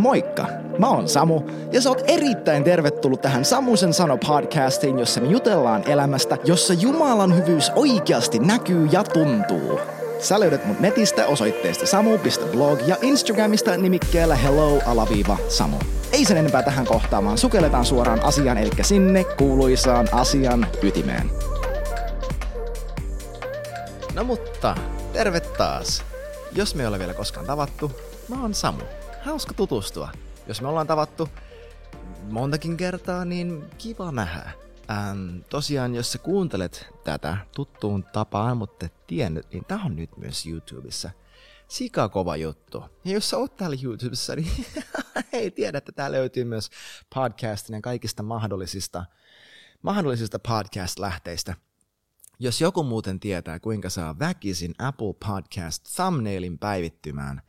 Moikka! Mä oon Samu ja sä oot erittäin tervetullut tähän Samusen sano podcastiin, jossa me jutellaan elämästä, jossa Jumalan hyvyys oikeasti näkyy ja tuntuu. Sä löydät mut netistä osoitteesta samu.blog ja Instagramista nimikkeellä hello-samu. Ei sen enempää tähän kohtaan, vaan sukelletaan suoraan asiaan, eli sinne kuuluisaan asian ytimeen. No mutta, terve taas. Jos me ei ole vielä koskaan tavattu, mä oon Samu. Hauska tutustua. Jos me ollaan tavattu montakin kertaa, niin kiva nähdä. Ähm, tosiaan, jos sä kuuntelet tätä tuttuun tapaan, mutta et tiennyt, niin tää on nyt myös YouTubessa. Sika kova juttu. Ja jos sä oot täällä YouTubessa, niin ei tiedä, että tää löytyy myös podcastin ja kaikista mahdollisista, mahdollisista podcast-lähteistä. Jos joku muuten tietää, kuinka saa väkisin Apple Podcast thumbnailin päivittymään,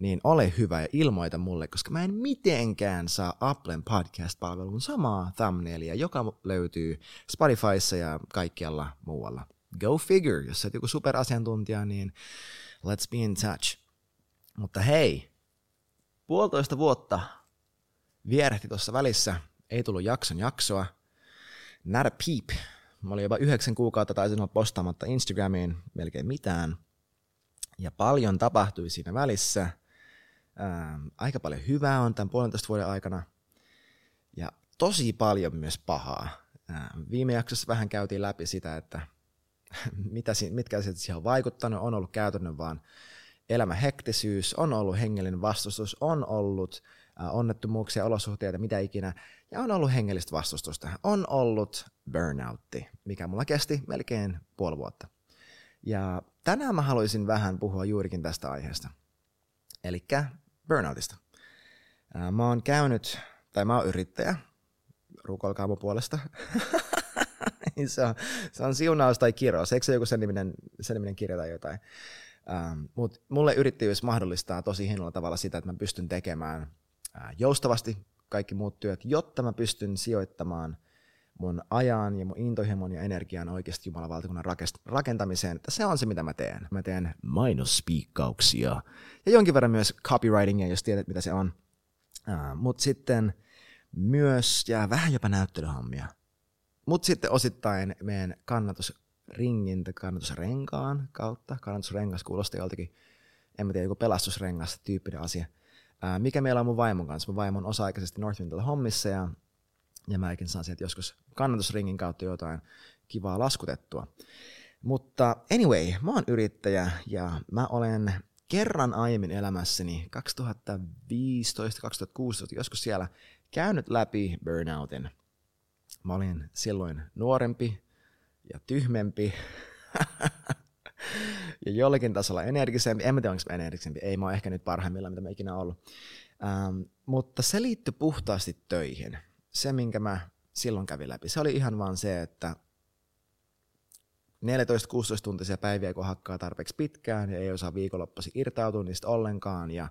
niin ole hyvä ja ilmoita mulle, koska mä en mitenkään saa Applen podcast-palvelun samaa thumbnailia, joka löytyy Spotifyssa ja kaikkialla muualla. Go figure, jos sä oot joku superasiantuntija, niin let's be in touch. Mutta hei, puolitoista vuotta vierehti tuossa välissä, ei tullut jakson jaksoa, not a peep. Mä olin jopa yhdeksän kuukautta taisin olla postaamatta Instagramiin melkein mitään. Ja paljon tapahtui siinä välissä. Ähm, aika paljon hyvää on tämän puolentoista vuoden aikana. Ja tosi paljon myös pahaa. Ähm, viime jaksossa vähän käytiin läpi sitä, että mitä, mitkä asiat siihen on vaikuttanut. On ollut käytännön vaan elämä hektisyys, on ollut hengellinen vastustus, on ollut äh, onnettomuuksia, olosuhteita, mitä ikinä, ja on ollut hengellistä vastustusta. On ollut burnoutti, mikä mulla kesti melkein puoli vuotta. Ja tänään mä haluaisin vähän puhua juurikin tästä aiheesta. Eli burnoutista. Mä oon käynyt, tai mä oon yrittäjä, rukoilkaa mun puolesta. se, on, se on siunaus tai kirous, eikö se joku sen niminen, sen niminen kirja tai jotain. Mutta mulle yrittäjyys mahdollistaa tosi hienolla tavalla sitä, että mä pystyn tekemään joustavasti kaikki muut työt, jotta mä pystyn sijoittamaan mun ajan ja mun intohimon ja energian oikeasti Jumalan valtakunnan rakentamiseen, että se on se, mitä mä teen. Mä teen mainospiikkauksia ja jonkin verran myös copywritingia, jos tiedät, mitä se on. Uh, Mutta sitten myös, ja vähän jopa näyttelyhommia. Mutta sitten osittain meidän kannatusringin tai kannatusrenkaan kautta. Kannatusrengas kuulostaa joltakin, en mä tiedä, joku pelastusrengas tyyppinen asia. Uh, mikä meillä on mun vaimon kanssa? Mun vaimo on osa-aikaisesti Northwindilla hommissa ja ja mäkin saan sieltä joskus kannatusringin kautta jotain kivaa laskutettua. Mutta anyway, mä oon yrittäjä ja mä olen kerran aiemmin elämässäni 2015-2016 joskus siellä käynyt läpi burnoutin. Mä olin silloin nuorempi ja tyhmempi ja jollakin tasolla energisempi. En mä tiedä, onko mä energisempi. Ei, mä oon ehkä nyt parhaimmillaan, mitä mä ikinä ollut. Ähm, mutta se liittyy puhtaasti töihin se, minkä mä silloin kävin läpi, se oli ihan vaan se, että 14-16 tuntisia päiviä, kun hakkaa tarpeeksi pitkään ja ei osaa viikonloppuisin irtautua niistä ollenkaan ja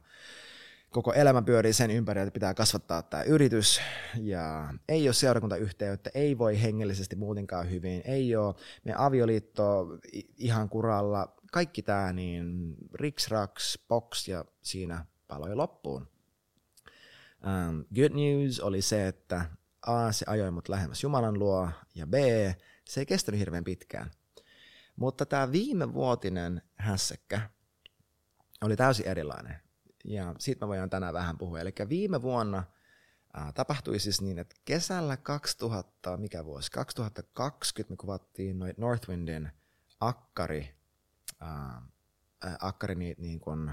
koko elämä pyörii sen ympärillä, että pitää kasvattaa tämä yritys ja ei ole seurakuntayhteyttä, ei voi hengellisesti muutenkaan hyvin, ei ole me avioliitto ihan kuralla, kaikki tämä niin riksraks, box ja siinä paloi loppuun. Um, good news oli se, että A, se ajoi mut lähemmäs Jumalan luo, ja B, se ei kestänyt hirveän pitkään. Mutta tämä viime vuotinen hässäkkä oli täysin erilainen. Ja siitä mä voin tänään vähän puhua. Eli viime vuonna ää, tapahtui siis niin, että kesällä 2000, mikä vuosi, 2020 me kuvattiin Northwindin akkari, ää, akkari niin, niin kuin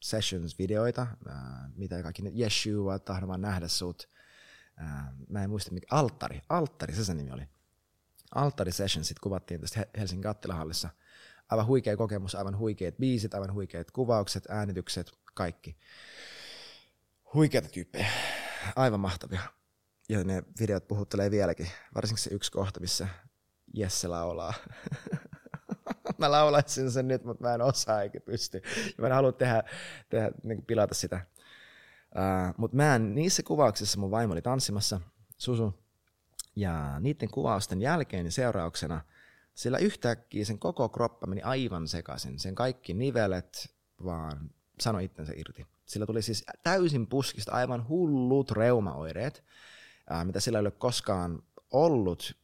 sessions-videoita, ää, mitä kaikki ne, Yeshua, tahdon vaan nähdä sut, ää, mä en muista mikä, Alttari, Alttari, se sen nimi oli. Alttari Sessionsit kuvattiin tästä Helsingin kattilahallissa. Aivan huikea kokemus, aivan huikeat biisit, aivan huikeat kuvaukset, äänitykset, kaikki. Huikeita tyyppejä, aivan mahtavia. Ja ne videot puhuttelee vieläkin, varsinkin se yksi kohta, missä Jesse laulaa. mä laulaisin sen nyt, mutta mä en osaa eikä pysty. Ja mä en halua tehdä, tehdä niin pilata sitä. Uh, mutta mä en, niissä kuvauksissa mun vaimo oli tanssimassa, Susu, ja niiden kuvausten jälkeen ja seurauksena sillä yhtäkkiä sen koko kroppa meni aivan sekaisin. Sen kaikki nivelet vaan sanoi itsensä irti. Sillä tuli siis täysin puskista aivan hullut reumaoireet, ää, mitä sillä ei ole koskaan ollut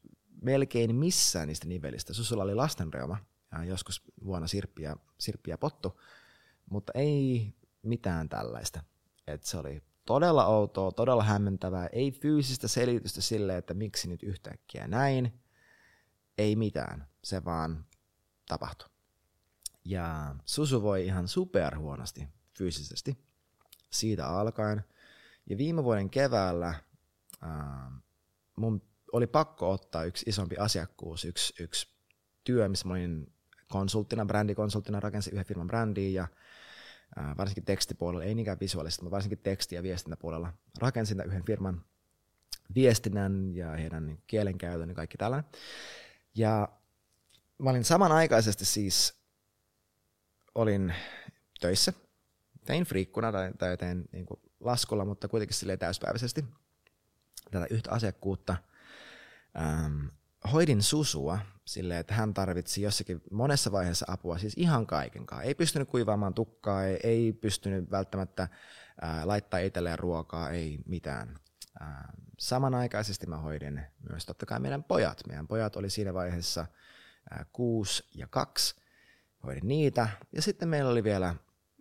melkein missään niistä nivelistä. Susulla oli lastenreuma, joskus vuonna Sirppi ja, Sirppi ja Pottu, mutta ei mitään tällaista. Et se oli todella outoa, todella hämmentävää, ei fyysistä selitystä sille, että miksi nyt yhtäkkiä näin, ei mitään, se vaan tapahtui. Ja Susu voi ihan super huonosti fyysisesti siitä alkaen. Ja viime vuoden keväällä ää, mun oli pakko ottaa yksi isompi asiakkuus, yksi, yksi työ, missä mä olin konsulttina, brändikonsulttina, rakensin yhden firman brändiin ja varsinkin tekstipuolella, ei niinkään visuaalisesti, mutta varsinkin teksti- ja viestintäpuolella rakensin yhden firman viestinnän ja heidän niin kielenkäytön ja kaikki tällainen. Ja mä olin samanaikaisesti siis, olin töissä, tein friikkuna tai, tai tein niin kuin laskulla, mutta kuitenkin täyspäiväisesti tätä yhtä asiakkuutta. Ähm, hoidin Susua silleen, että hän tarvitsi jossakin monessa vaiheessa apua, siis ihan kaikenkaan. Ei pystynyt kuivaamaan tukkaa, ei, ei pystynyt välttämättä ää, laittaa itselleen ruokaa, ei mitään. Ää, samanaikaisesti mä hoidin myös totta kai meidän pojat. Meidän pojat oli siinä vaiheessa ää, kuusi ja kaksi. Hoidin niitä. Ja sitten meillä oli vielä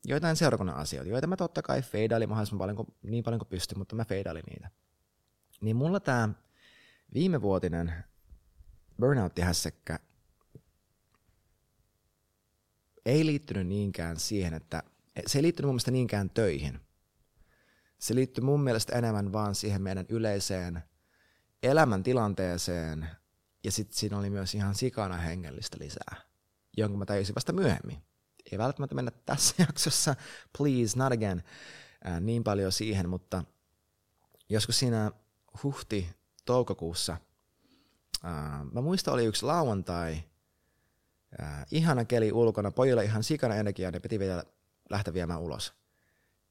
joitain seurakunnan asioita, joita mä totta kai feidailin mahdollisimman paljon kuin, niin paljon kuin pystyn, mutta mä feidailin niitä. Niin mulla tämä viimevuotinen burnout-hässäkkä ei liittynyt niinkään siihen, että se ei liittynyt mun mielestä niinkään töihin. Se liittyy mun mielestä enemmän vaan siihen meidän yleiseen elämäntilanteeseen ja sitten siinä oli myös ihan sikana hengellistä lisää, jonka mä tajusin vasta myöhemmin. Ei välttämättä mennä tässä jaksossa, please, not again, ää, niin paljon siihen, mutta joskus siinä huhti-toukokuussa – Uh, mä muistan, oli yksi lauantai, uh, ihana keli ulkona, pojilla ihan sikana energiaa, ne piti vielä lähteä viemään ulos.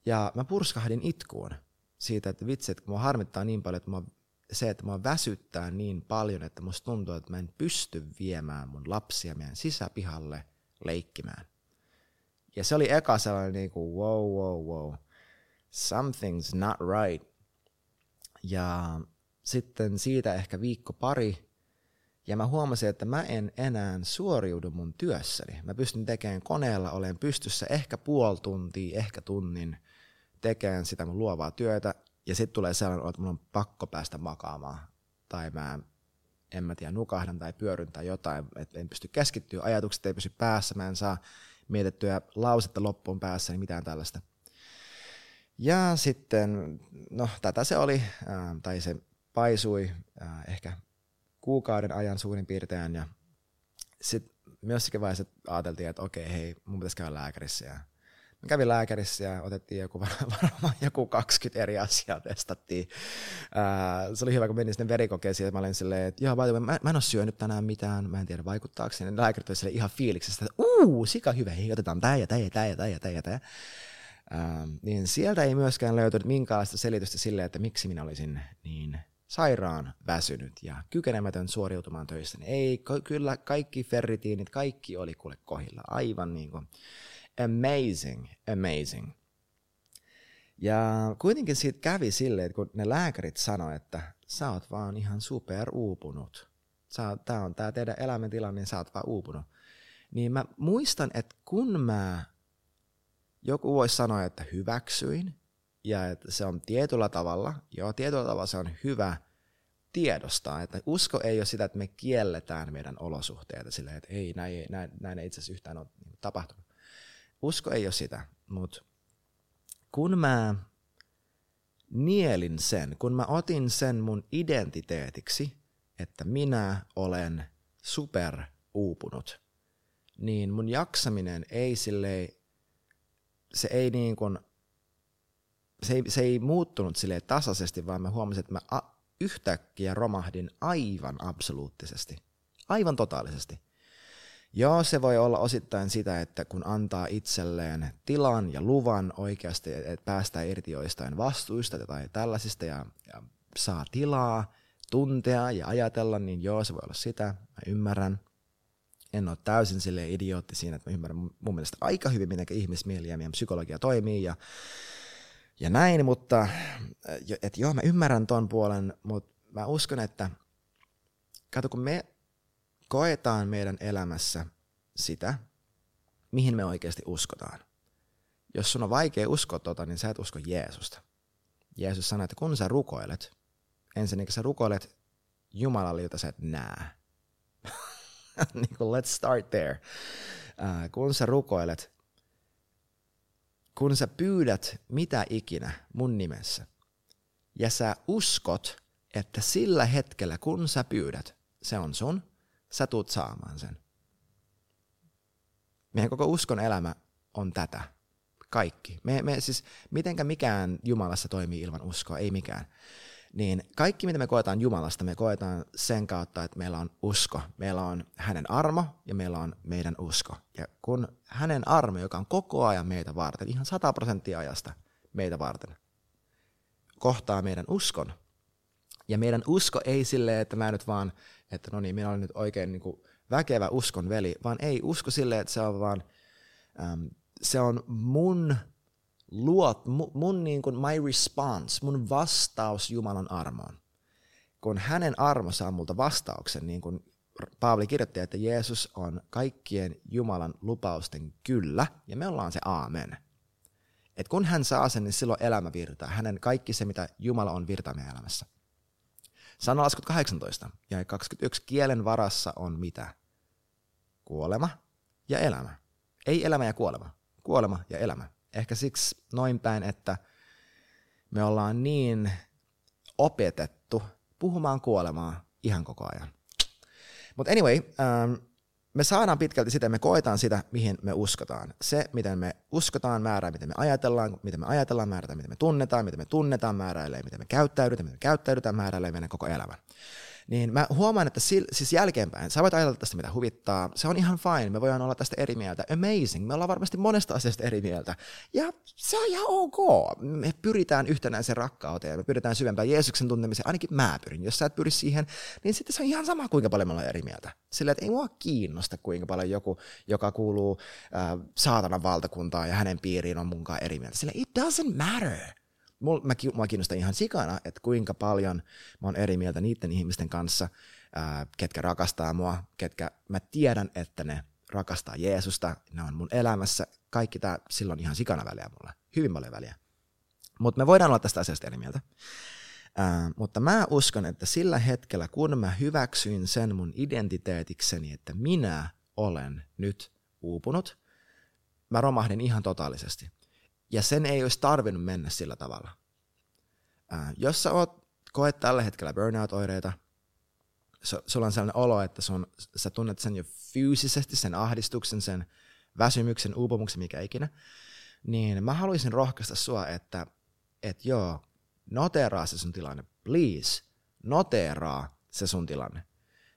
Ja mä purskahdin itkuun siitä, että vitsi, että mua harmittaa niin paljon, että mua, se, että mua väsyttää niin paljon, että musta tuntuu, että mä en pysty viemään mun lapsia meidän sisäpihalle leikkimään. Ja se oli eka sellainen niin kuin, wow, wow, wow, something's not right. Ja sitten siitä ehkä viikko pari ja mä huomasin, että mä en enää suoriudu mun työssäni. Mä pystyn tekemään koneella, olen pystyssä ehkä puoli tuntia, ehkä tunnin tekemään sitä mun luovaa työtä. Ja sitten tulee sellainen, että mun on pakko päästä makaamaan. Tai mä en mä tiedä, nukahdan tai pyöryn tai jotain, että en pysty keskittyä, ajatukset ei pysy päässä, mä en saa mietittyä lausetta loppuun päässä, niin mitään tällaista. Ja sitten, no tätä se oli, tai se paisui ehkä kuukauden ajan suurin piirtein ja sitten myöskin vaiheessa ajateltiin, että okei, hei, mun pitäisi käydä lääkärissä ja Mä kävin lääkärissä ja otettiin joku, varmaan joku 20 eri asiaa testattiin. Ää, se oli hyvä, kun menin sinne verikokeisiin, että mä olin silleen, että joo, mä, mä, en ole syönyt tänään mitään, mä en tiedä vaikuttaako sinne. Lääkärit oli ihan fiiliksestä, että uu, sika hyvä, hei, otetaan tää ja tää ja tää ja tää ja tää ja tää. Ää, niin sieltä ei myöskään löytynyt minkäänlaista selitystä sille, että miksi minä olisin niin sairaan väsynyt ja kykenemätön suoriutumaan töistä, niin ei, kyllä kaikki ferritiinit, kaikki oli kuule kohilla. Aivan niin kuin amazing, amazing. Ja kuitenkin siitä kävi silleen, että kun ne lääkärit sanoivat, että sä oot vaan ihan super uupunut. Tää on tää teidän elämäntilanne, niin sä oot vaan uupunut. Niin mä muistan, että kun mä, joku voisi sanoa, että hyväksyin, ja että se on tietyllä tavalla, joo, tietyllä tavalla se on hyvä tiedostaa, että usko ei ole sitä, että me kielletään meidän olosuhteita silleen, että ei, näin, näin, näin ei itse asiassa yhtään ole niin tapahtunut. Usko ei ole sitä, mutta kun mä nielin sen, kun mä otin sen mun identiteetiksi, että minä olen super uupunut, niin mun jaksaminen ei silleen, se ei niin kuin se ei, se ei muuttunut sille tasaisesti, vaan mä huomasin, että mä a, yhtäkkiä romahdin aivan absoluuttisesti. Aivan totaalisesti. Joo, se voi olla osittain sitä, että kun antaa itselleen tilan ja luvan oikeasti, että päästään irti joistain vastuista tai tällaisista ja, ja saa tilaa, tuntea ja ajatella, niin joo, se voi olla sitä, mä ymmärrän. En ole täysin sille idiootti siinä, että mä ymmärrän mun mielestä aika hyvin, miten ihmismieli ja meidän psykologia toimii ja ja näin, mutta että joo, mä ymmärrän ton puolen, mutta mä uskon, että kato, kun me koetaan meidän elämässä sitä, mihin me oikeasti uskotaan. Jos sun on vaikea uskoa tota, niin sä et usko Jeesusta. Jeesus sanoi, että kun sä rukoilet, ensinnäkin sä rukoilet Jumalalle, jota sä et näe. niin kuin, let's start there. Uh, kun sä rukoilet, kun sä pyydät mitä ikinä mun nimessä, ja sä uskot, että sillä hetkellä, kun sä pyydät, se on sun, sä tuut saamaan sen. Meidän koko uskon elämä on tätä. Kaikki. Me, me siis, mitenkä mikään Jumalassa toimii ilman uskoa, ei mikään. Niin kaikki, mitä me koetaan Jumalasta, me koetaan sen kautta, että meillä on usko. Meillä on hänen armo ja meillä on meidän usko. Ja kun hänen armo, joka on koko ajan meitä varten, ihan 100 prosenttia ajasta meitä varten, kohtaa meidän uskon. Ja meidän usko ei silleen, että mä nyt vaan, että no niin, minä olen nyt oikein niin kuin väkevä uskon veli, vaan ei usko silleen, että se on vaan, äm, se on mun luot, mun, niin kuin my response, mun vastaus Jumalan armoon. Kun hänen armo saa multa vastauksen, niin kuin Paavali kirjoitti, että Jeesus on kaikkien Jumalan lupausten kyllä, ja me ollaan se aamen. Et kun hän saa sen, niin silloin elämä virtaa. Hänen kaikki se, mitä Jumala on virtaa meidän elämässä. Sanalaskut 18 ja 21. Kielen varassa on mitä? Kuolema ja elämä. Ei elämä ja kuolema. Kuolema ja elämä. Ehkä siksi noin päin, että me ollaan niin opetettu puhumaan kuolemaa ihan koko ajan. Mutta anyway, um, me saadaan pitkälti sitä, me koetaan sitä, mihin me uskotaan. Se, miten me uskotaan, määrää, miten me ajatellaan, miten me ajatellaan, määrätään, miten me tunnetaan, miten me tunnetaan, määräilee, miten me käyttäydytään, miten me käyttäydytään, määräilee meidän koko elämän niin mä huomaan, että sil, siis jälkeenpäin, sä voit ajatella tästä mitä huvittaa, se on ihan fine, me voidaan olla tästä eri mieltä, amazing, me ollaan varmasti monesta asiasta eri mieltä, ja se on ihan ok, me pyritään yhtenäiseen rakkauteen, me pyritään syvempään Jeesuksen tuntemiseen, ainakin mä pyrin, jos sä et pyri siihen, niin sitten se on ihan sama, kuinka paljon me ollaan eri mieltä. Sillä, että ei mua kiinnosta, kuinka paljon joku, joka kuuluu äh, saatanan valtakuntaan ja hänen piiriin on munkaan eri mieltä. Sillä it doesn't matter mul, mä, mua kiinnostaa ihan sikana, että kuinka paljon mä oon eri mieltä niiden ihmisten kanssa, ää, ketkä rakastaa mua, ketkä mä tiedän, että ne rakastaa Jeesusta, ne on mun elämässä, kaikki tämä silloin ihan sikana väliä mulle, hyvin paljon väliä. Mutta me voidaan olla tästä asiasta eri mieltä. Ää, mutta mä uskon, että sillä hetkellä, kun mä hyväksyin sen mun identiteetikseni, että minä olen nyt uupunut, mä romahdin ihan totaalisesti. Ja sen ei olisi tarvinnut mennä sillä tavalla. Ää, jos sä oot, koet tällä hetkellä burnout-oireita, sulla on sellainen olo, että sun, sä tunnet sen jo fyysisesti, sen ahdistuksen, sen väsymyksen, uupumuksen, mikä ikinä, niin mä haluaisin rohkaista sua, että et joo, noteraa se sun tilanne, please, noteraa se sun tilanne.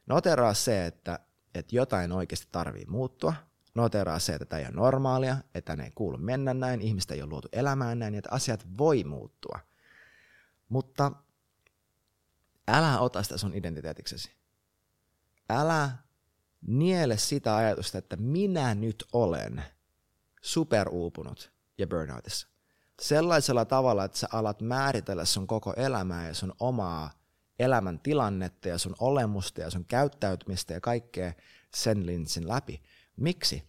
Noteraa se, että, että jotain oikeasti tarvii muuttua, noteraa se, että tämä ei ole normaalia, että ne ei kuulu mennä näin, ihmistä ei ole luotu elämään näin, että asiat voi muuttua. Mutta älä ota sitä sun identiteetiksesi. Älä niele sitä ajatusta, että minä nyt olen superuupunut ja burnoutissa. Sellaisella tavalla, että sä alat määritellä sun koko elämää ja sun omaa elämän tilannetta ja sun olemusta ja sun käyttäytymistä ja kaikkea sen linssin läpi. Miksi?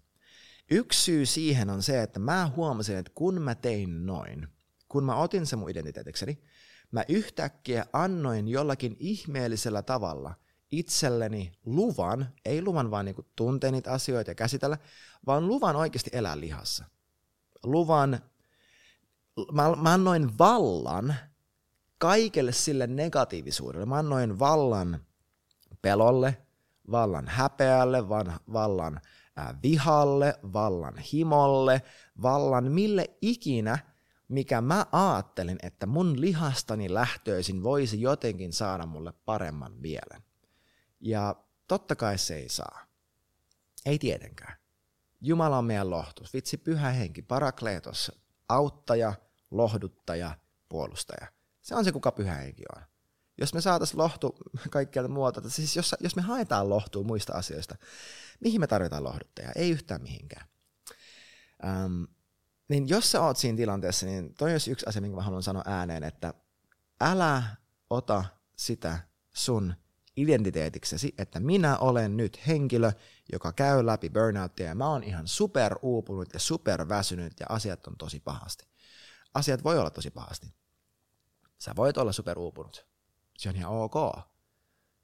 Yksi syy siihen on se, että mä huomasin, että kun mä tein noin, kun mä otin sen mun identiteetikseni, mä yhtäkkiä annoin jollakin ihmeellisellä tavalla itselleni luvan, ei luvan vaan niin tuntea niitä asioita ja käsitellä, vaan luvan oikeasti elää lihassa. Luvan, mä, mä annoin vallan kaikelle sille negatiivisuudelle. Mä annoin vallan pelolle, vallan häpeälle, vallan vihalle, vallan himolle, vallan mille ikinä, mikä mä ajattelin, että mun lihastani lähtöisin voisi jotenkin saada mulle paremman mielen. Ja totta kai se ei saa. Ei tietenkään. Jumala on meidän lohtus. Vitsi, pyhä henki, parakleetos, auttaja, lohduttaja, puolustaja. Se on se, kuka pyhä henki on jos me saataisiin lohtu kaikkialta muualta, siis jos, jos me haetaan lohtua muista asioista, mihin me tarvitaan lohduttajaa? Ei yhtään mihinkään. Ähm, niin jos sä oot siinä tilanteessa, niin toi olisi yksi asia, minkä mä haluan sanoa ääneen, että älä ota sitä sun identiteetiksesi, että minä olen nyt henkilö, joka käy läpi burnouttia ja mä oon ihan super uupunut ja super väsynyt ja asiat on tosi pahasti. Asiat voi olla tosi pahasti. Sä voit olla super uupunut. Se on ihan ok.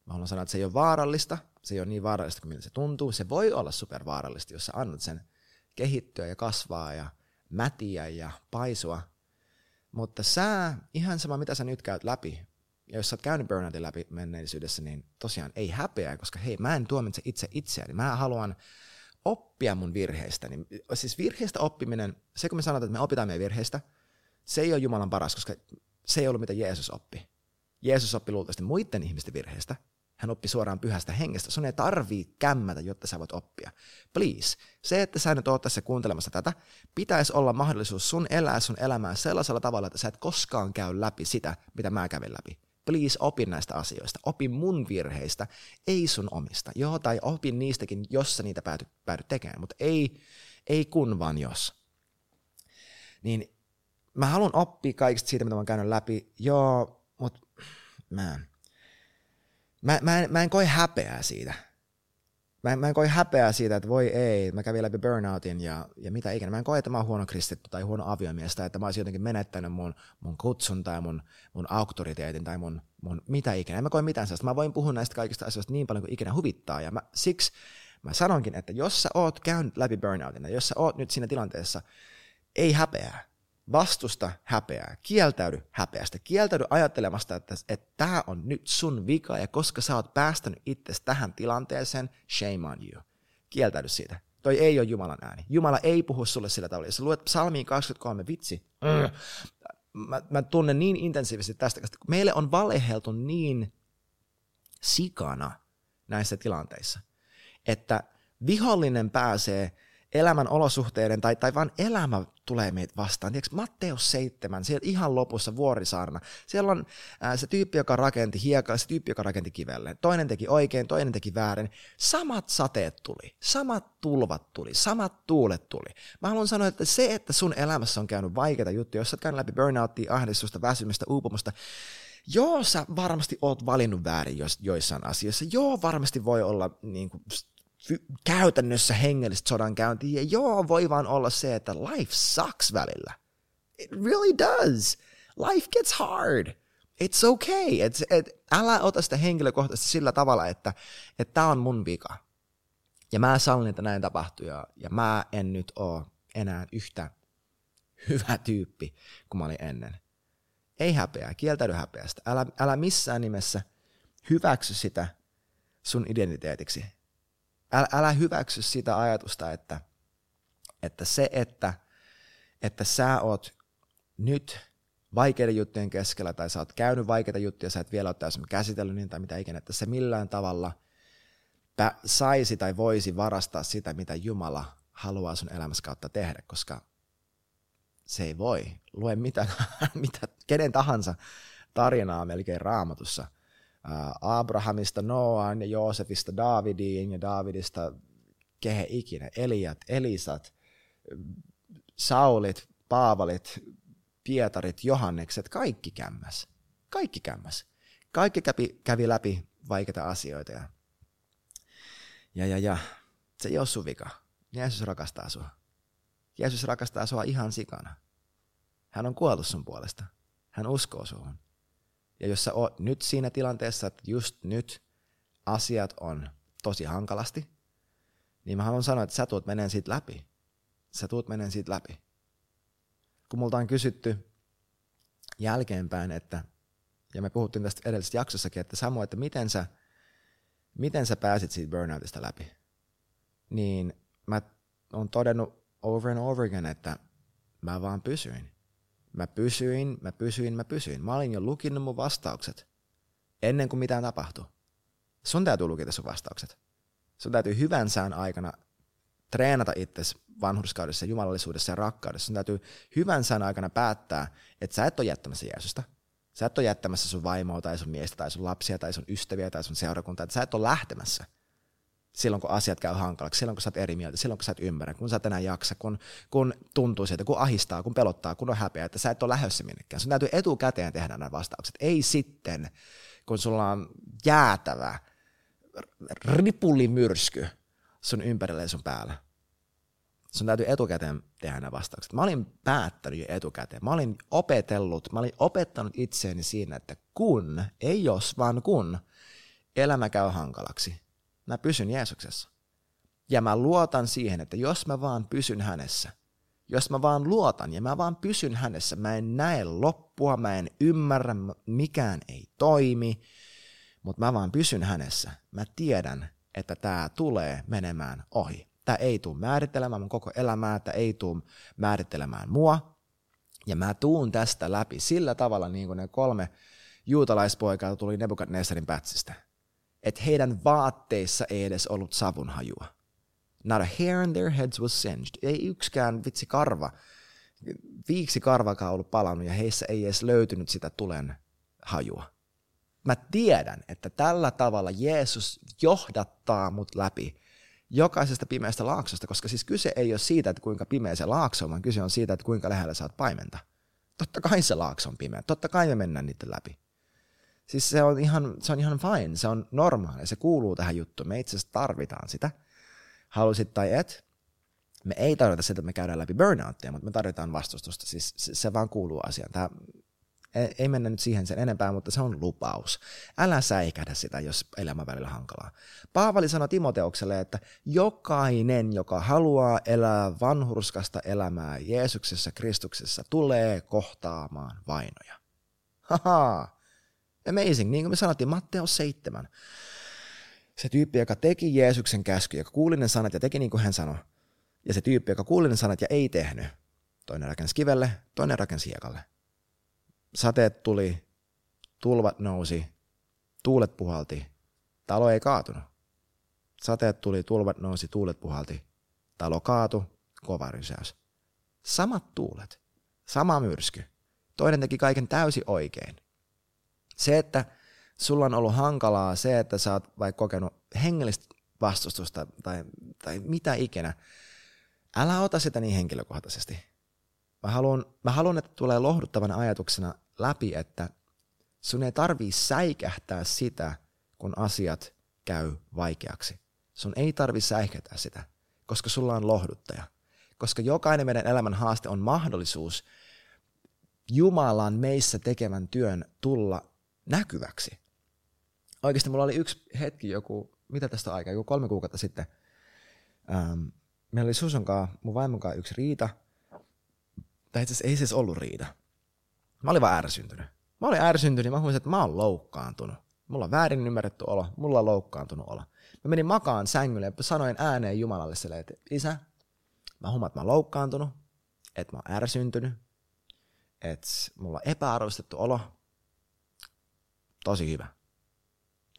Mä haluan sanoa, että se ei ole vaarallista, se ei ole niin vaarallista kuin miltä se tuntuu. Se voi olla super vaarallista, jos sä annat sen kehittyä ja kasvaa ja mätiä ja paisua. Mutta sä, ihan sama mitä sä nyt käyt läpi, ja jos sä oot käynyt burnoutin läpi menneisyydessä, niin tosiaan ei häpeä, koska hei, mä en tuomitse itse itseäni. Mä haluan oppia mun virheistä. Niin, siis virheistä oppiminen, se kun me sanotaan, että me opitaan meidän virheistä, se ei ole Jumalan paras, koska se ei ollut mitä Jeesus oppi. Jeesus oppi luultavasti muiden ihmisten virheistä. Hän oppi suoraan pyhästä hengestä. Sun ei tarvii kämmätä, jotta sä voit oppia. Please, se, että sä nyt oot tässä kuuntelemassa tätä, pitäisi olla mahdollisuus sun elää sun elämää sellaisella tavalla, että sä et koskaan käy läpi sitä, mitä mä kävin läpi please opi näistä asioista. Opi mun virheistä, ei sun omista. Joo, tai opin niistäkin, jos sä niitä päädyt, päädyt tekemään, mutta ei, ei kun vaan jos. Niin mä haluan oppia kaikista siitä, mitä mä oon käynyt läpi. Joo, mä, mä, mä, en, mä en koe häpeää siitä mä en, mä en koe häpeää siitä, että voi ei, mä kävin läpi burnoutin ja, ja mitä ikinä. Mä en koe, että mä oon huono kristitty tai huono aviomies tai että mä olisin jotenkin menettänyt mun, mun kutsun tai mun, mun auktoriteetin tai mun, mun mitä ikinä. En mä koe mitään sellaista. Mä voin puhua näistä kaikista asioista niin paljon kuin ikinä huvittaa ja mä, siksi mä sanonkin, että jos sä oot käynyt läpi burnoutin ja jos sä oot nyt siinä tilanteessa, ei häpeää vastusta häpeää, kieltäydy häpeästä, kieltäydy ajattelemasta, että, että tämä on nyt sun vika ja koska sä oot päästänyt itse tähän tilanteeseen, shame on you. Kieltäydy siitä. Toi ei ole Jumalan ääni. Jumala ei puhu sulle sillä tavalla. Jos luet psalmiin 23, vitsi, mm. mä, mä tunnen niin intensiivisesti tästä, koska meille on valeheltu niin sikana näissä tilanteissa, että vihollinen pääsee elämän olosuhteiden tai, tai vaan elämä tulee meitä vastaan. Tiedätkö, Matteus 7, siellä ihan lopussa vuorisaarna. Siellä on ää, se tyyppi, joka rakenti hiekalla, se tyyppi, joka rakenti kivelle. Toinen teki oikein, toinen teki väärin. Samat sateet tuli, samat tulvat tuli, samat tuulet tuli. Mä haluan sanoa, että se, että sun elämässä on käynyt vaikeita juttuja, jos sä oot käynyt läpi burnouttia, ahdistusta, väsymistä, uupumusta, Joo, sä varmasti oot valinnut väärin joissain asioissa. Joo, varmasti voi olla niin kuin, käytännössä hengellistä sodankäyntiä. Ja joo, voi vaan olla se, että life sucks välillä. It really does. Life gets hard. It's okay. It's, et, älä ota sitä henkilökohtaisesti sillä tavalla, että tämä on mun vika. Ja mä sallin, että näin tapahtuu. Ja, ja mä en nyt ole enää yhtä hyvä tyyppi kuin mä olin ennen. Ei häpeää, kieltäydy häpeästä. Älä, älä missään nimessä hyväksy sitä sun identiteetiksi älä, älä hyväksy sitä ajatusta, että, että se, että, että sä oot nyt vaikeiden juttujen keskellä tai sä oot käynyt vaikeita juttuja, sä et vielä ole täysin käsitellyt niin tai mitä ikinä, että se millään tavalla saisi tai voisi varastaa sitä, mitä Jumala haluaa sun elämässä kautta tehdä, koska se ei voi. Lue mitä, mitä kenen tahansa tarinaa melkein raamatussa – Abrahamista Noaan ja Joosefista Davidiin ja Davidista kehe ikinä, Eliat, Elisat, Saulit, Paavalit, Pietarit, Johannekset, kaikki kämmäs. Kaikki kämmäs. Kaikki kävi, kävi läpi vaikeita asioita. Ja, ja, ja, ja se ei ole sun vika. Jeesus rakastaa sua. Jeesus rakastaa sua ihan sikana. Hän on kuollut sun puolesta. Hän uskoo suhun. Ja jos sä oot nyt siinä tilanteessa, että just nyt asiat on tosi hankalasti, niin mä haluan sanoa, että sä tuut meneen siitä läpi. Sä tuut meneen siitä läpi. Kun multa on kysytty jälkeenpäin, että, ja me puhuttiin tästä edellisessä jaksossakin, että Samu, että miten sä, miten sä pääsit siitä burnoutista läpi, niin mä oon todennut over and over again, että mä vaan pysyin. Mä pysyin, mä pysyin, mä pysyin. Mä olin jo lukinut mun vastaukset ennen kuin mitään tapahtui. Sun täytyy lukita sun vastaukset. Sun täytyy hyvän sään aikana treenata itsesi vanhurskaudessa, jumalallisuudessa ja rakkaudessa. Sun täytyy hyvän sään aikana päättää, että sä et ole jättämässä Jeesusta. Sä et ole jättämässä sun vaimoa tai sun miestä tai sun lapsia tai sun ystäviä tai sun seurakuntaa. Että sä et ole lähtemässä. Silloin kun asiat käy hankalaksi, silloin kun sä oot eri mieltä, silloin kun sä et ymmärrä, kun sä et enää jaksa, kun, kun tuntuu sieltä, kun ahistaa, kun pelottaa, kun on häpeä, että sä et ole lähdössä minnekään. Sun täytyy etukäteen tehdä nämä vastaukset. Ei sitten, kun sulla on jäätävä ripullimyrsky sun ympärille ja sun päällä. Sun täytyy etukäteen tehdä nämä vastaukset. Mä olin päättänyt jo etukäteen. Mä olin opetellut, mä olin opettanut itseäni siinä, että kun, ei jos, vaan kun, elämä käy hankalaksi, mä pysyn Jeesuksessa. Ja mä luotan siihen, että jos mä vaan pysyn hänessä, jos mä vaan luotan ja mä vaan pysyn hänessä, mä en näe loppua, mä en ymmärrä, mikään ei toimi, mutta mä vaan pysyn hänessä. Mä tiedän, että tämä tulee menemään ohi. Tämä ei tule määrittelemään mun koko elämää, tämä ei tule määrittelemään mua. Ja mä tuun tästä läpi sillä tavalla, niin kuin ne kolme juutalaispoikaa tuli Nebukadnessarin pätsistä että heidän vaatteissa ei edes ollut savunhajua. Not a hair in their heads was singed. Ei yksikään vitsi karva, viiksi karvakaan ollut palannut ja heissä ei edes löytynyt sitä tulen hajua. Mä tiedän, että tällä tavalla Jeesus johdattaa mut läpi jokaisesta pimeästä laaksosta, koska siis kyse ei ole siitä, että kuinka pimeä se laakso on, vaan kyse on siitä, että kuinka lähellä saat paimenta. Totta kai se laakso on pimeä, totta kai me mennään niiden läpi. Siis se on ihan, se on ihan fine, se on normaali, se kuuluu tähän juttuun. Me itse asiassa tarvitaan sitä, halusit tai et. Me ei tarvita sitä, että me käydään läpi burnouttia, mutta me tarvitaan vastustusta. Siis se, se vaan kuuluu asiaan. Tämä, ei, mennä nyt siihen sen enempää, mutta se on lupaus. Älä säikähdä sitä, jos elämä välillä hankalaa. Paavali sanoi Timoteukselle, että jokainen, joka haluaa elää vanhurskasta elämää Jeesuksessa, Kristuksessa, tulee kohtaamaan vainoja. Haha, Amazing, niin kuin me sanottiin, Matteo 7. Se tyyppi, joka teki Jeesuksen käsky, joka kuuli ne sanat ja teki niin kuin hän sanoi. Ja se tyyppi, joka kuuli ne sanat ja ei tehnyt. Toinen rakensi kivelle, toinen rakensi hiekalle. Sateet tuli, tulvat nousi, tuulet puhalti, talo ei kaatunut. Sateet tuli, tulvat nousi, tuulet puhalti, talo kaatu, kova rysäys. Samat tuulet, sama myrsky. Toinen teki kaiken täysin oikein. Se, että sulla on ollut hankalaa, se, että sä oot vaikka kokenut hengellistä vastustusta tai, tai mitä ikinä, älä ota sitä niin henkilökohtaisesti. Mä haluan, mä haluan, että tulee lohduttavana ajatuksena läpi, että sun ei tarvii säikähtää sitä, kun asiat käy vaikeaksi. Sun ei tarvii säikähtää sitä, koska sulla on lohduttaja. Koska jokainen meidän elämän haaste on mahdollisuus Jumalan meissä tekemän työn tulla näkyväksi. Oikeasti mulla oli yksi hetki joku, mitä tästä aikaa, joku kolme kuukautta sitten. Ähm, meillä oli Susan kanssa, mun vaimon yksi riita. Tai itse ei siis ollut riita. Mä olin vaan ärsyntynyt. Mä olin ärsyntynyt ja mä huomasin, että mä oon loukkaantunut. Mulla on väärin ymmärretty olo, mulla on loukkaantunut olo. Mä menin makaan sängylle ja sanoin ääneen Jumalalle sille, että isä, mä huomaan, että mä oon loukkaantunut, että mä oon ärsyntynyt, että mulla on epäarvostettu olo, Tosi hyvä.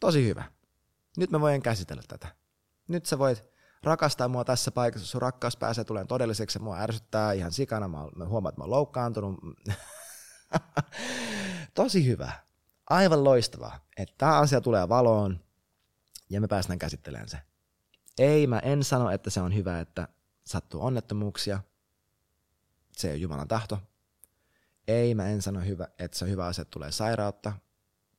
Tosi hyvä. Nyt mä voin käsitellä tätä. Nyt sä voit rakastaa mua tässä paikassa, sun rakkaus pääsee tulemaan todelliseksi, mua ärsyttää ihan sikana, mä, huomaan, että mä oon loukkaantunut. Tosi hyvä. Aivan loistavaa, että tämä asia tulee valoon ja me päästään käsittelemään se. Ei, mä en sano, että se on hyvä, että sattuu onnettomuuksia. Se on Jumalan tahto. Ei, mä en sano, hyvä, että se on hyvä asia, että tulee sairautta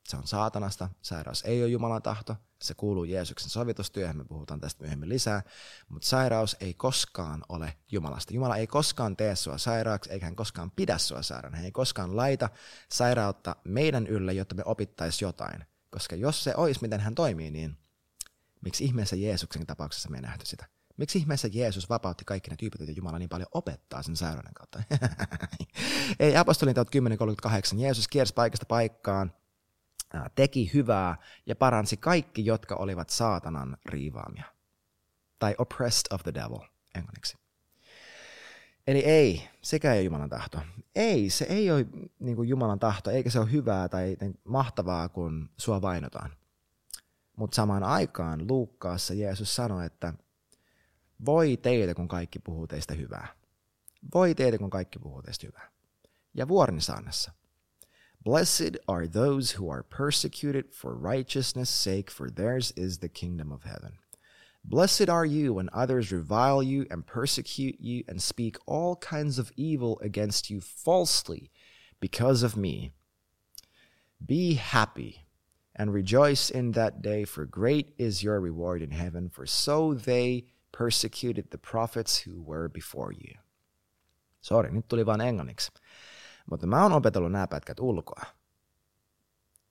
se on saatanasta, sairaus ei ole Jumalan tahto, se kuuluu Jeesuksen sovitustyöhön, me puhutaan tästä myöhemmin lisää, mutta sairaus ei koskaan ole Jumalasta. Jumala ei koskaan tee sua sairaaksi, eikä hän koskaan pidä sua sairaana. Hän ei koskaan laita sairautta meidän ylle, jotta me opittaisi jotain. Koska jos se olisi, miten hän toimii, niin miksi ihmeessä Jeesuksen tapauksessa me ei nähty sitä? Miksi ihmeessä Jeesus vapautti kaikki ne tyypit, joita Jumala niin paljon opettaa sen sairauden kautta? ei apostolin 10.38. Jeesus kiersi paikasta paikkaan, teki hyvää ja paransi kaikki, jotka olivat saatanan riivaamia. Tai oppressed of the devil englanniksi. Eli ei, sekä ei ole Jumalan tahto. Ei, se ei ole niin kuin Jumalan tahto, eikä se ole hyvää tai mahtavaa, kun sua vainotaan. Mutta samaan aikaan Luukkaassa Jeesus sanoi, että voi teitä, kun kaikki puhuu teistä hyvää. Voi teitä, kun kaikki puhuu teistä hyvää. Ja vuorisaannassa – Blessed are those who are persecuted for righteousness' sake, for theirs is the kingdom of heaven. Blessed are you when others revile you and persecute you and speak all kinds of evil against you falsely because of me. Be happy and rejoice in that day, for great is your reward in heaven, for so they persecuted the prophets who were before you. Sorry, nyt tuli vaan englanniksi. Mutta mä oon opetellut nämä pätkät ulkoa.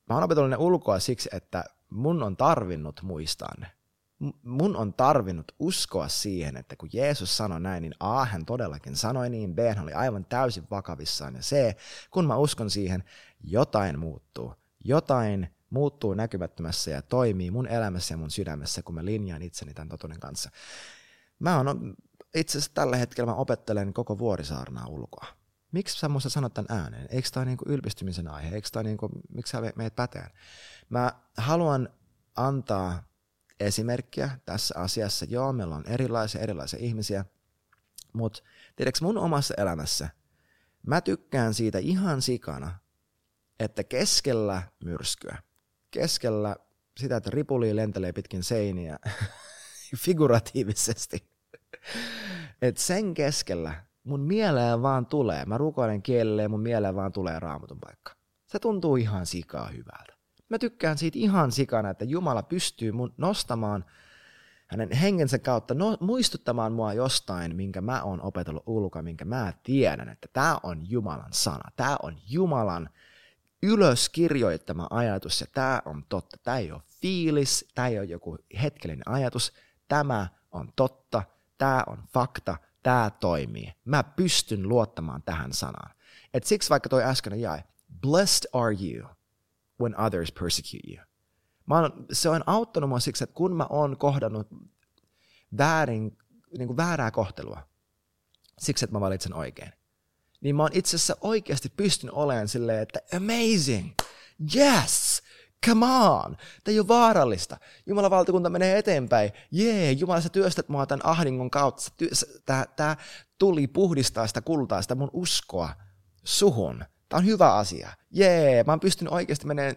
Mä oon opetellut ne ulkoa siksi, että mun on tarvinnut muistaa ne. Mun on tarvinnut uskoa siihen, että kun Jeesus sanoi näin, niin A, hän todellakin sanoi niin, B, hän oli aivan täysin vakavissaan, ja C, kun mä uskon siihen, jotain muuttuu. Jotain muuttuu näkymättömässä ja toimii mun elämässä ja mun sydämessä, kun mä linjaan itseni tämän totuuden kanssa. Mä oon, itse asiassa tällä hetkellä mä opettelen koko vuorisaarnaa ulkoa. Miksi sä musta sanot tämän ääneen? Eikö tämä niinku ylpistymisen aihe? Eikö tää niinku, miksi sä meet päteen? Mä haluan antaa esimerkkiä tässä asiassa. Joo, meillä on erilaisia, erilaisia ihmisiä, mutta tiedätkö mun omassa elämässä, mä tykkään siitä ihan sikana, että keskellä myrskyä, keskellä sitä, että ripuli lentelee pitkin seiniä, figuratiivisesti, että sen keskellä mun mieleen vaan tulee, mä rukoilen kielelle ja mun mieleen vaan tulee raamatun paikka. Se tuntuu ihan sikaa hyvältä. Mä tykkään siitä ihan sikana, että Jumala pystyy mun nostamaan hänen hengensä kautta no, muistuttamaan mua jostain, minkä mä oon opetellut ulkoa, minkä mä tiedän, että tämä on Jumalan sana. Tämä on Jumalan ylöskirjoittama ajatus ja tämä on totta. Tämä ei ole fiilis, tämä ei ole joku hetkellinen ajatus. Tämä on totta, tämä on fakta, tämä toimii. Mä pystyn luottamaan tähän sanaan. Et siksi vaikka toi äsken jäi, blessed are you when others persecute you. Mä oon, se on auttanut mua siksi, että kun mä oon kohdannut väärin, niin kuin väärää kohtelua, siksi että mä valitsen oikein, niin mä oon itse asiassa oikeasti pystyn olemaan silleen, että amazing, yes, come on, tämä ei ole vaarallista. Jumalan valtakunta menee eteenpäin. Jee, Jumala, sä työstät mua tämän ahdingon kautta. Tämä tuli puhdistaa sitä kultaa, sitä mun uskoa suhun. Tämä on hyvä asia. Jee, mä pystyn oikeasti meneen,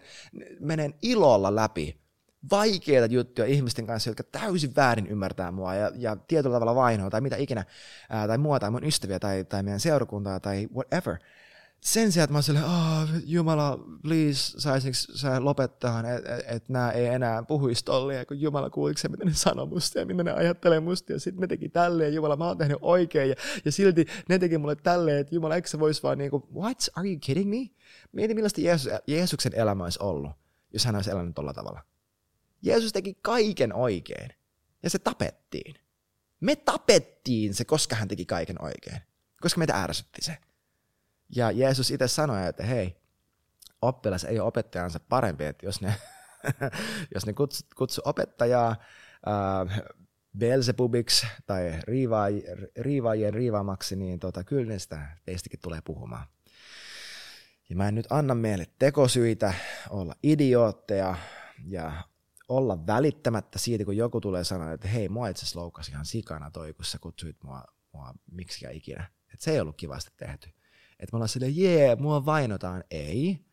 meneen ilolla läpi vaikeita juttuja ihmisten kanssa, jotka täysin väärin ymmärtää mua ja, ja tietyllä tavalla vainoa tai mitä ikinä, ää, tai mua tai mun ystäviä tai, tai meidän seurakuntaa tai whatever. Sen sijaan, että mä silleen, oh, Jumala, please, saisinko sä lopettaa, että et, et nämä ei enää puhuisi tolleen, kun Jumala kuuliko se, mitä ne sanoo musta ja mitä ne ajattelee musta, ja sitten me teki tälleen, Jumala, mä oon tehnyt oikein, ja, ja silti ne teki mulle tälleen, että Jumala, eikö se voisi vaan niinku, what, are you kidding me? Mieti, millaista Jeesus, Jeesuksen elämä olisi ollut, jos hän olisi elänyt tolla tavalla. Jeesus teki kaiken oikein, ja se tapettiin. Me tapettiin se, koska hän teki kaiken oikein, koska meitä ärsytti se. Ja Jeesus itse sanoi, että hei, oppilas ei ole opettajansa parempi, että jos ne, jos ne kutsu, kutsu opettajaa äh, Belzebubiksi tai riivaajien riivaamaksi, niin tota, kyllä ne sitä teistäkin tulee puhumaan. Ja mä en nyt anna meille tekosyitä olla idiootteja ja olla välittämättä siitä, kun joku tulee sanoa, että hei, mua itse asiassa loukkasi ihan sikana toi, kun sä kutsuit mua, mua miksikään ikinä. Että se ei ollut kivasti tehty. Että me ollaan silleen, jee, mua vainotaan. Ei.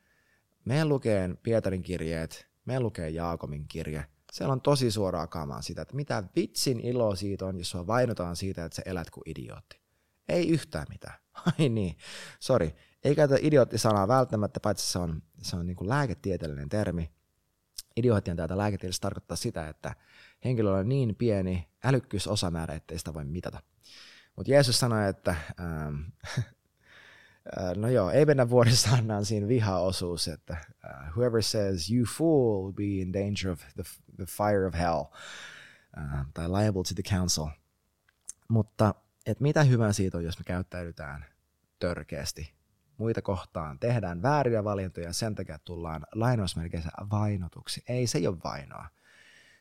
Meidän lukee Pietarin kirjeet, meidän lukee Jaakomin kirje. Siellä on tosi suoraa kamaa sitä, että mitä vitsin ilo siitä on, jos sua vainotaan siitä, että sä elät kuin idiootti. Ei yhtään mitään. Ai niin, sori. Ei käytä idioottisanaa välttämättä, paitsi se on, se on niin kuin lääketieteellinen termi. Idioottian täältä lääketieteellisesti tarkoittaa sitä, että henkilöllä on niin pieni älykkyysosamäärä, ettei sitä voi mitata. Mutta Jeesus sanoi, että ähm, Äh, no joo, ei mennä vuorisaarnaan siinä vihaosuus, että uh, whoever says you fool will be in danger of the, the fire of hell, uh, tai liable to the council. Mutta et mitä hyvää siitä on, jos me käyttäydytään törkeästi muita kohtaan, tehdään vääriä valintoja sen takia, tullaan lainausmerkeissä vainotuksi. Ei, se ei ole vainoa.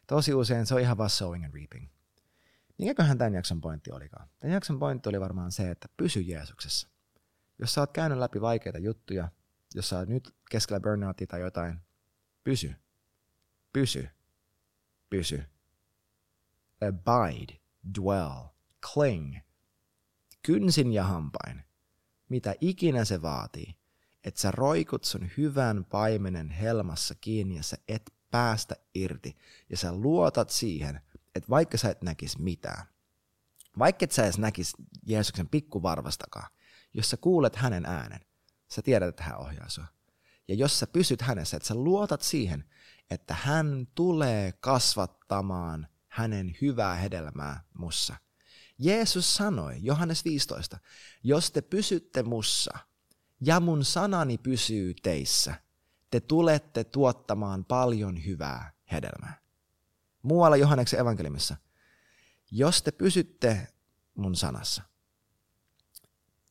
Tosi usein se on ihan vaan sowing and reaping. Mikäköhän tämän jakson pointti olikaan? Tämän jakson pointti oli varmaan se, että pysy Jeesuksessa. Jos sä oot käynyt läpi vaikeita juttuja, jos sä oot nyt keskellä burnoutia tai jotain, pysy. Pysy. Pysy. Abide. Dwell. Cling. Kynsin ja hampain. Mitä ikinä se vaatii. Että sä roikut sun hyvän paimenen helmassa kiinni ja sä et päästä irti. Ja sä luotat siihen, että vaikka sä et näkisi mitään, vaikka et sä edes näkisi Jeesuksen pikkuvarvastakaan, jos sä kuulet hänen äänen, sä tiedät, että hän ohjaa sua. Ja jos sä pysyt hänessä, että sä luotat siihen, että hän tulee kasvattamaan hänen hyvää hedelmää mussa. Jeesus sanoi, Johannes 15, jos te pysytte mussa ja mun sanani pysyy teissä, te tulette tuottamaan paljon hyvää hedelmää. Muualla Johanneksen evankeliumissa, jos te pysytte mun sanassa,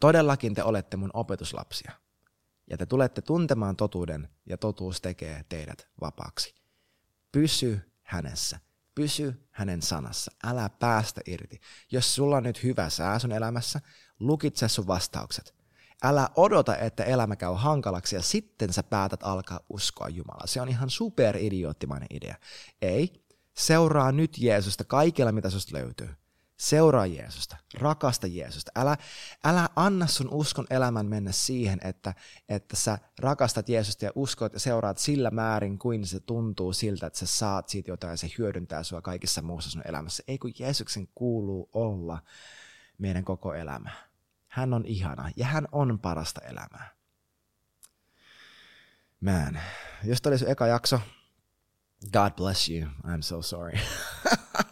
todellakin te olette mun opetuslapsia ja te tulette tuntemaan totuuden ja totuus tekee teidät vapaaksi. Pysy hänessä. Pysy hänen sanassa. Älä päästä irti. Jos sulla on nyt hyvä sää sun elämässä, lukitse sun vastaukset. Älä odota, että elämä käy hankalaksi ja sitten sä päätät alkaa uskoa Jumalaa. Se on ihan super idioottimainen idea. Ei, seuraa nyt Jeesusta kaikilla, mitä susta löytyy. Seuraa Jeesusta, rakasta Jeesusta. Älä, älä anna sun uskon elämän mennä siihen, että, että sä rakastat Jeesusta ja uskot ja seuraat sillä määrin, kuin se tuntuu siltä, että sä saat siitä jotain ja se hyödyntää sua kaikissa muussa sun elämässä. Ei kun Jeesuksen kuuluu olla meidän koko elämä. Hän on ihana ja hän on parasta elämää. Man, jos tämä oli sun eka jakso, God bless you, I'm so sorry.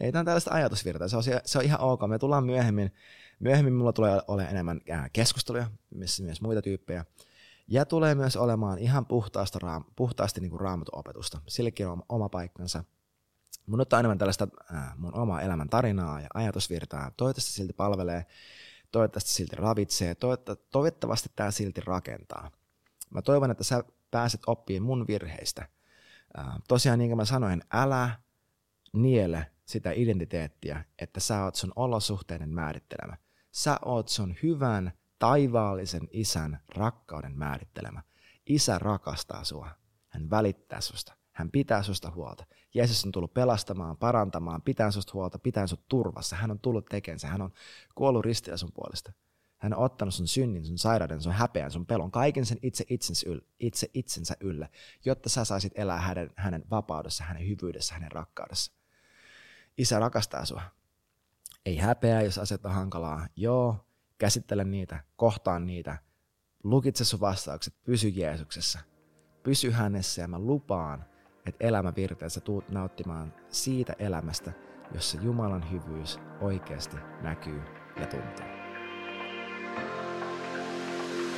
ei tämä tällaista ajatusvirtaa, se on, se on ihan ok. Me tullaan myöhemmin, myöhemmin mulla tulee olemaan enemmän keskusteluja, missä myös muita tyyppejä. Ja tulee myös olemaan ihan puhtaasta, puhtaasti niin kuin raamatun opetusta. Sillekin on oma paikkansa. Mun ottaa enemmän tällaista äh, mun omaa elämän tarinaa ja ajatusvirtaa. Toivottavasti silti palvelee, toivottavasti silti ravitsee, toivottavasti tämä silti rakentaa. Mä toivon, että sä pääset oppimaan mun virheistä. Äh, tosiaan niin kuin mä sanoin, älä niele sitä identiteettiä, että sä oot sun olosuhteiden määrittelemä. Sä oot sun hyvän, taivaallisen isän rakkauden määrittelemä. Isä rakastaa sua. Hän välittää susta. Hän pitää susta huolta. Jeesus on tullut pelastamaan, parantamaan, pitää susta huolta, pitää sut turvassa. Hän on tullut tekemään Hän on kuollut ristillä sun puolesta. Hän on ottanut sun synnin, sun sairauden, sun häpeän, sun pelon, kaiken sen itse itsensä, yllä, itse itsensä yllä, jotta sä saisit elää hänen, hänen vapaudessa, hänen hyvyydessä, hänen rakkaudessa. Isä rakastaa sua. Ei häpeä, jos asiat on hankalaa. Joo, käsittele niitä, kohtaan niitä. Lukitse sun vastaukset, pysy Jeesuksessa. Pysy hänessä ja mä lupaan, että elämä virteessä tuut nauttimaan siitä elämästä, jossa Jumalan hyvyys oikeasti näkyy ja tuntuu.